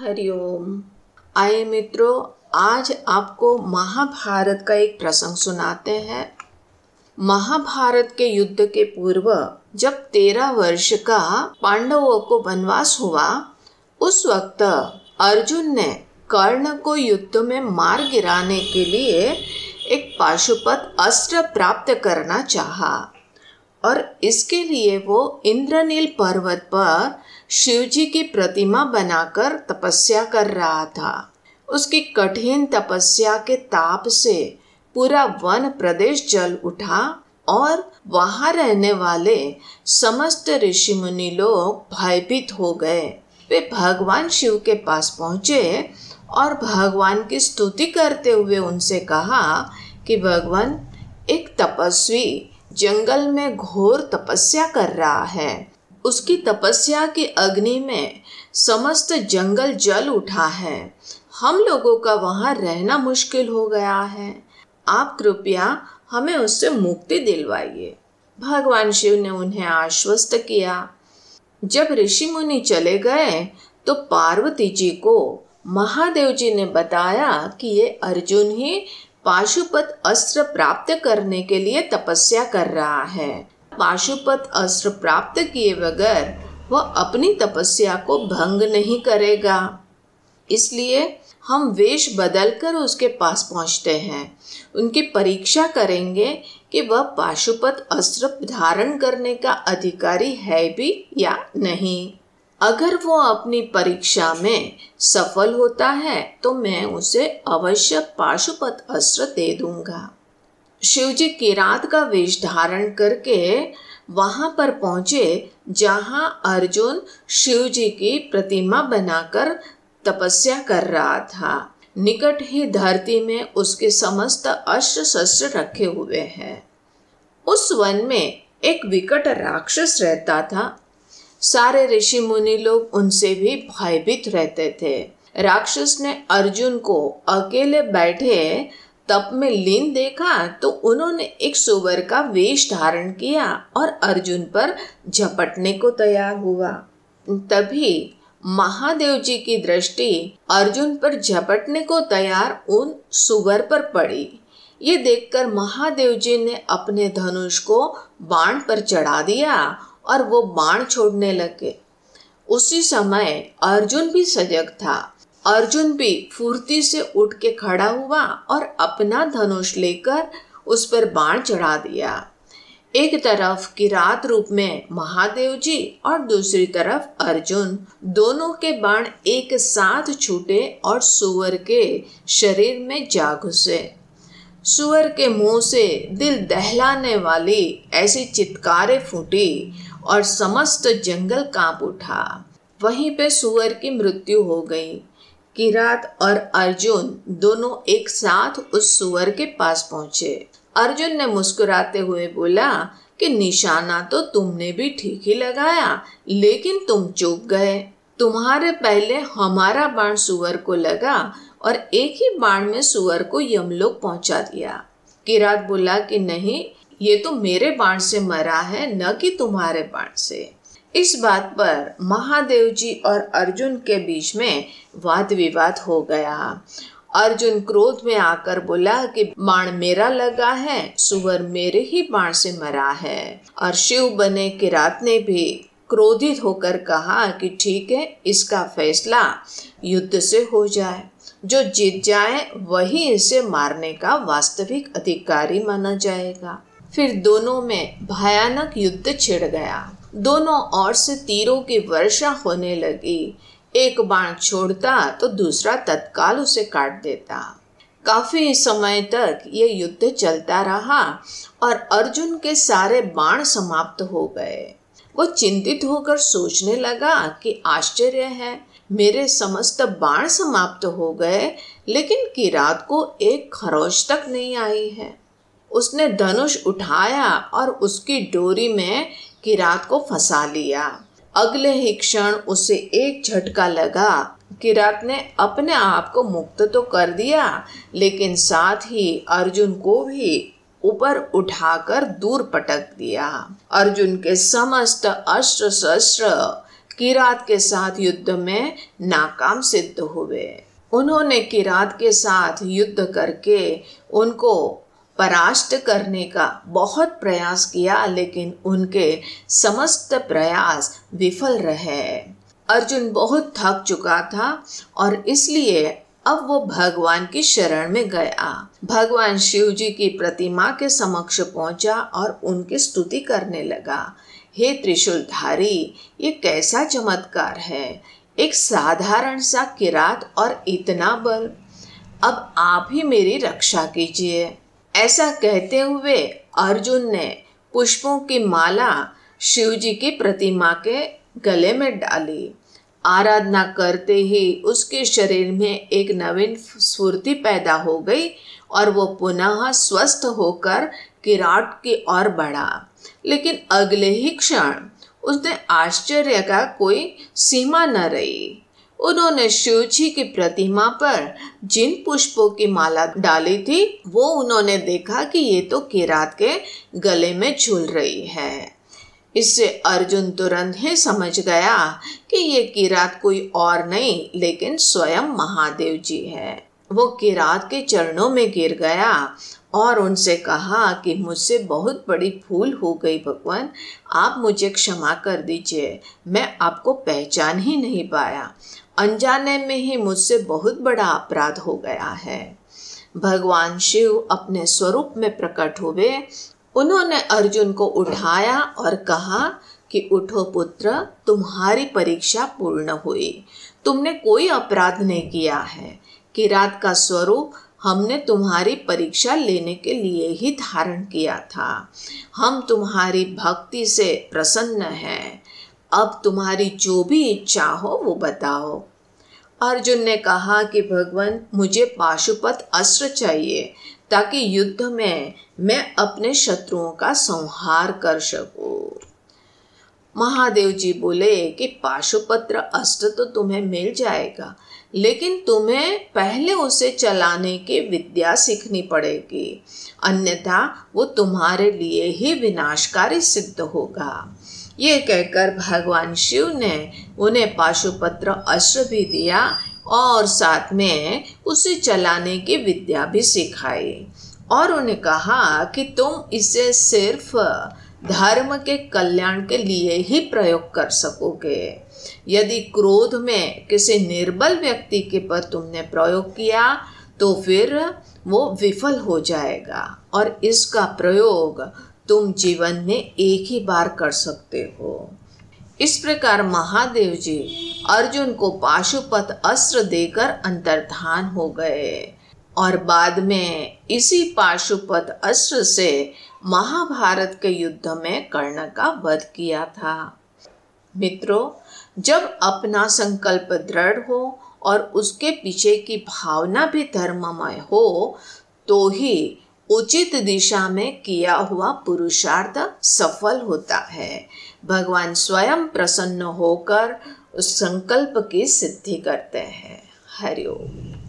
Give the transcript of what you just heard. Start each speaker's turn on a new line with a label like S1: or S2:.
S1: हरिओम आए मित्रों, आज आपको महाभारत का एक प्रसंग सुनाते हैं। महाभारत के युद्ध के पूर्व, जब तेरह वर्ष का पांडवों को वनवास हुआ, उस वक्त अर्जुन ने कर्ण को युद्ध में मार गिराने के लिए एक पाशुपत अस्त्र प्राप्त करना चाहा। और इसके लिए वो इंद्रनील पर्वत पर शिवजी की प्रतिमा बनाकर तपस्या कर रहा था। उसकी कठिन तपस्या के ताप से पूरा वन प्रदेश जल उठा और वहाँ रहने वाले समस्त ऋषि मुनि लोग भयभीत हो गए। वे भगवान शिव के पास पहुँचे और भगवान की स्तुति करते हुए उनसे कहा कि, भगवान, एक तपस्वी जंगल में घोर तपस्या कर रहा है। उसकी तपस्या की अग्नि में समस्त जंगल जल उठा है। हम लोगों का वहाँ रहना मुश्किल हो गया है। आप कृपया हमें उससे मुक्ति दिलवाइए। भगवान शिव ने उन्हें आश्वस्त किया। जब ऋषि मुनि चले गए तो पार्वती जी को महादेव जी ने बताया कि ये अर्जुन ही पाशुपत अस्त्र प्राप्त करने के लिए तपस्या कर रहा है। पाशुपत अस्त्र प्राप्त किए बगैर वह अपनी तपस्या को भंग नहीं करेगा। इसलिए हम वेश बदलकर उसके पास पहुँचते हैं। उनकी परीक्षा करेंगे कि वह पाशुपत अस्त्र धारण करने का अधिकारी है भी या नहीं। अगर वो अपनी परीक्षा में सफल होता है तो मैं उसे अवश्य पाशुपत अस्त्र दे दूँगा। शिवजी किरात का वेश धारण करके वहाँ पर पहुँचे, जहाँ अर्जुन शिवजी की प्रतिमा बनाकर तपस्या कर रहा था। निकट ही धरती में उसके समस्त अस्त्र शस्त्र रखे हुए हैं। उस वन में एक विकट राक्षस रहता था। सारे ऋषि मुनि लोग उनसे भी भयभीत रहते थे। राक्षस ने अर्जुन को अकेले बैठे तप में लीन देखा तो उन्होंने एक सुवर का वेश धारण किया और अर्जुन पर झपटने को तैयार हुआ। तभी महादेव जी की दृष्टि अर्जुन पर झपटने को तैयार उन सुवर पर पड़ी। ये देखकर महादेव जी ने अपने धनुष को बाण पर चढ़ा दिया और वो बाण छोड़ने लगे। उसी समय अर्जुन भी सजग था। अर्जुन भी फुर्ती से उठ के खड़ा हुआ और अपना धनुष लेकर उस पर बाण चढ़ा दिया। एक तरफ़ किरात रूप में महादेव जी और दूसरी तरफ़ अर्जुन। दोनों के बाण एक साथ छूटे और सुअर के शरीर में जा घुसे। सुअर के मुँह से दिल दहलाने वाली ऐसी चित्कारें फूटी और समस्त जंगल काँप उठा। वहीं पे सुअर की मृत्यु हो गई। किरात और अर्जुन दोनों एक साथ उस सुअर के पास पहुँचे। अर्जुन ने मुस्कुराते हुए बोला, कि निशाना तो तुमने भी ठीक ही लगाया, लेकिन तुम चूक गए। तुम्हारे पहले हमारा बाण सुअर को लगा और एक ही बाण में सुअर को यमलोक पहुँचा दिया। किरात बोला कि, नहीं ये तो मेरे बाण से मरा है, न कि तुम्हारे बाण से। इस बात पर महादेव जी और अर्जुन के बीच में वाद विवाद हो गया। अर्जुन क्रोध में आकर बोला कि, बाण मेरा लगा है सुवर मेरे ही बाण से मरा है। और शिव बने किरात ने भी क्रोधित होकर कहा कि, ठीक है, इसका फैसला युद्ध से हो जाए। जो जीत जाए, वही इसे मारने का वास्तविक अधिकारी माना जाएगा। फिर दोनों में भयानक युद्ध छिड़ गया। दोनों ओर से तीरों की वर्षा होने लगी। एक बाण छोड़ता तो दूसरा तत्काल उसे काट देता। काफ़ी समय तक ये युद्ध चलता रहा और अर्जुन के सारे बाण समाप्त हो गए। वो चिंतित होकर सोचने लगा कि आश्चर्य है, मेरे समस्त बाण समाप्त हो गए, लेकिन किरात को एक खरोच तक नहीं आई है। उसने धनुष उठाया और उसकी डोरी में किरात को फंसा लिया। अगले ही क्षण उसे एक झटका लगा। किरात ने अपने आप को मुक्त तो कर दिया, लेकिन साथ ही अर्जुन को भी ऊपर उठाकर दूर पटक दिया। अर्जुन के समस्त अस्त्र शस्त्र किरात के साथ युद्ध में नाकाम सिद्ध हुए। उन्होंने किरात के साथ युद्ध करके उनको परास्त करने का बहुत प्रयास किया, लेकिन उनके समस्त प्रयास विफल रहे। अर्जुन बहुत थक चुका था और इसलिए अब वो भगवान की शरण में गया। भगवान शिव जी की प्रतिमा के समक्ष पहुँचा और उनकी स्तुति करने लगा। हे त्रिशूलधारी, ये कैसा चमत्कार है। एक साधारण सा किरात और इतना बल। अब आप ही मेरी रक्षा कीजिए। ऐसा कहते हुए अर्जुन ने पुष्पों की माला शिव जी की प्रतिमा के गले में डाली। आराधना करते ही उसके शरीर में एक नवीन स्फूर्ति पैदा हो गई और वो पुनः स्वस्थ होकर किराट की ओर बढ़ा। लेकिन अगले ही क्षण उसने आश्चर्य का कोई सीमा न रही। उन्होंने शिव जी की प्रतिमा पर जिन पुष्पों की माला डाली थी, वो उन्होंने देखा कि ये तो किरात के गले में झूल रही है। इससे अर्जुन तुरंत ही समझ गया कि ये किरात कोई और नहीं, लेकिन स्वयं महादेव जी है। वो किरात के चरणों में गिर गया और उनसे कहा कि मुझसे बहुत बड़ी भूल हो गई भगवान। आप मुझे क्षमा कर दीजिए। मैं आपको पहचान ही नहीं पाया। अनजाने में ही मुझसे बहुत बड़ा अपराध हो गया है। भगवान शिव अपने स्वरूप में प्रकट हुए। उन्होंने अर्जुन को उठाया और कहा कि उठो पुत्र, तुम्हारी परीक्षा पूर्ण हुई। तुमने कोई अपराध नहीं किया है। किरात का स्वरूप हमने तुम्हारी परीक्षा लेने के लिए ही धारण किया था। हम तुम्हारी भक्ति से प्रसन्न हैं। अब तुम्हारी जो भी इच्छा हो, वो बताओ। अर्जुन ने कहा कि, भगवान, मुझे पाशुपत अस्त्र चाहिए, ताकि युद्ध में मैं अपने शत्रुओं का संहार कर सकूँ। महादेव जी बोले कि पाशुपत्र अस्त्र तो तुम्हें मिल जाएगा, लेकिन तुम्हें पहले उसे चलाने की विद्या सीखनी पड़ेगी। अन्यथा वो तुम्हारे लिए ही विनाशकारी सिद्ध होगा। ये कहकर भगवान शिव ने उन्हें पाशुपत्र अस्त्र भी दिया और साथ में उसे चलाने की विद्या भी सिखाई और उन्हें कहा कि तुम इसे सिर्फ़ धर्म के कल्याण के लिए ही प्रयोग कर सकोगे। यदि क्रोध में किसी निर्बल व्यक्ति के पर तुमने प्रयोग किया तो फिर वो विफल हो जाएगा और इसका प्रयोग तुम जीवन में एक ही बार कर सकते हो। इस प्रकार महादेव जी अर्जुन को पाशुपत अस्त्र देकर अंतर्धान हो गए और बाद में इसी पाशुपत अस्त्र से महाभारत के युद्ध में कर्ण का वध किया था। मित्रों, जब अपना संकल्प दृढ़ हो और उसके पीछे की भावना भी धर्ममय हो तो ही उचित दिशा में किया हुआ पुरुषार्थ सफल होता है। भगवान स्वयं प्रसन्न होकर उस संकल्प की सिद्धि करते हैं। हरिओम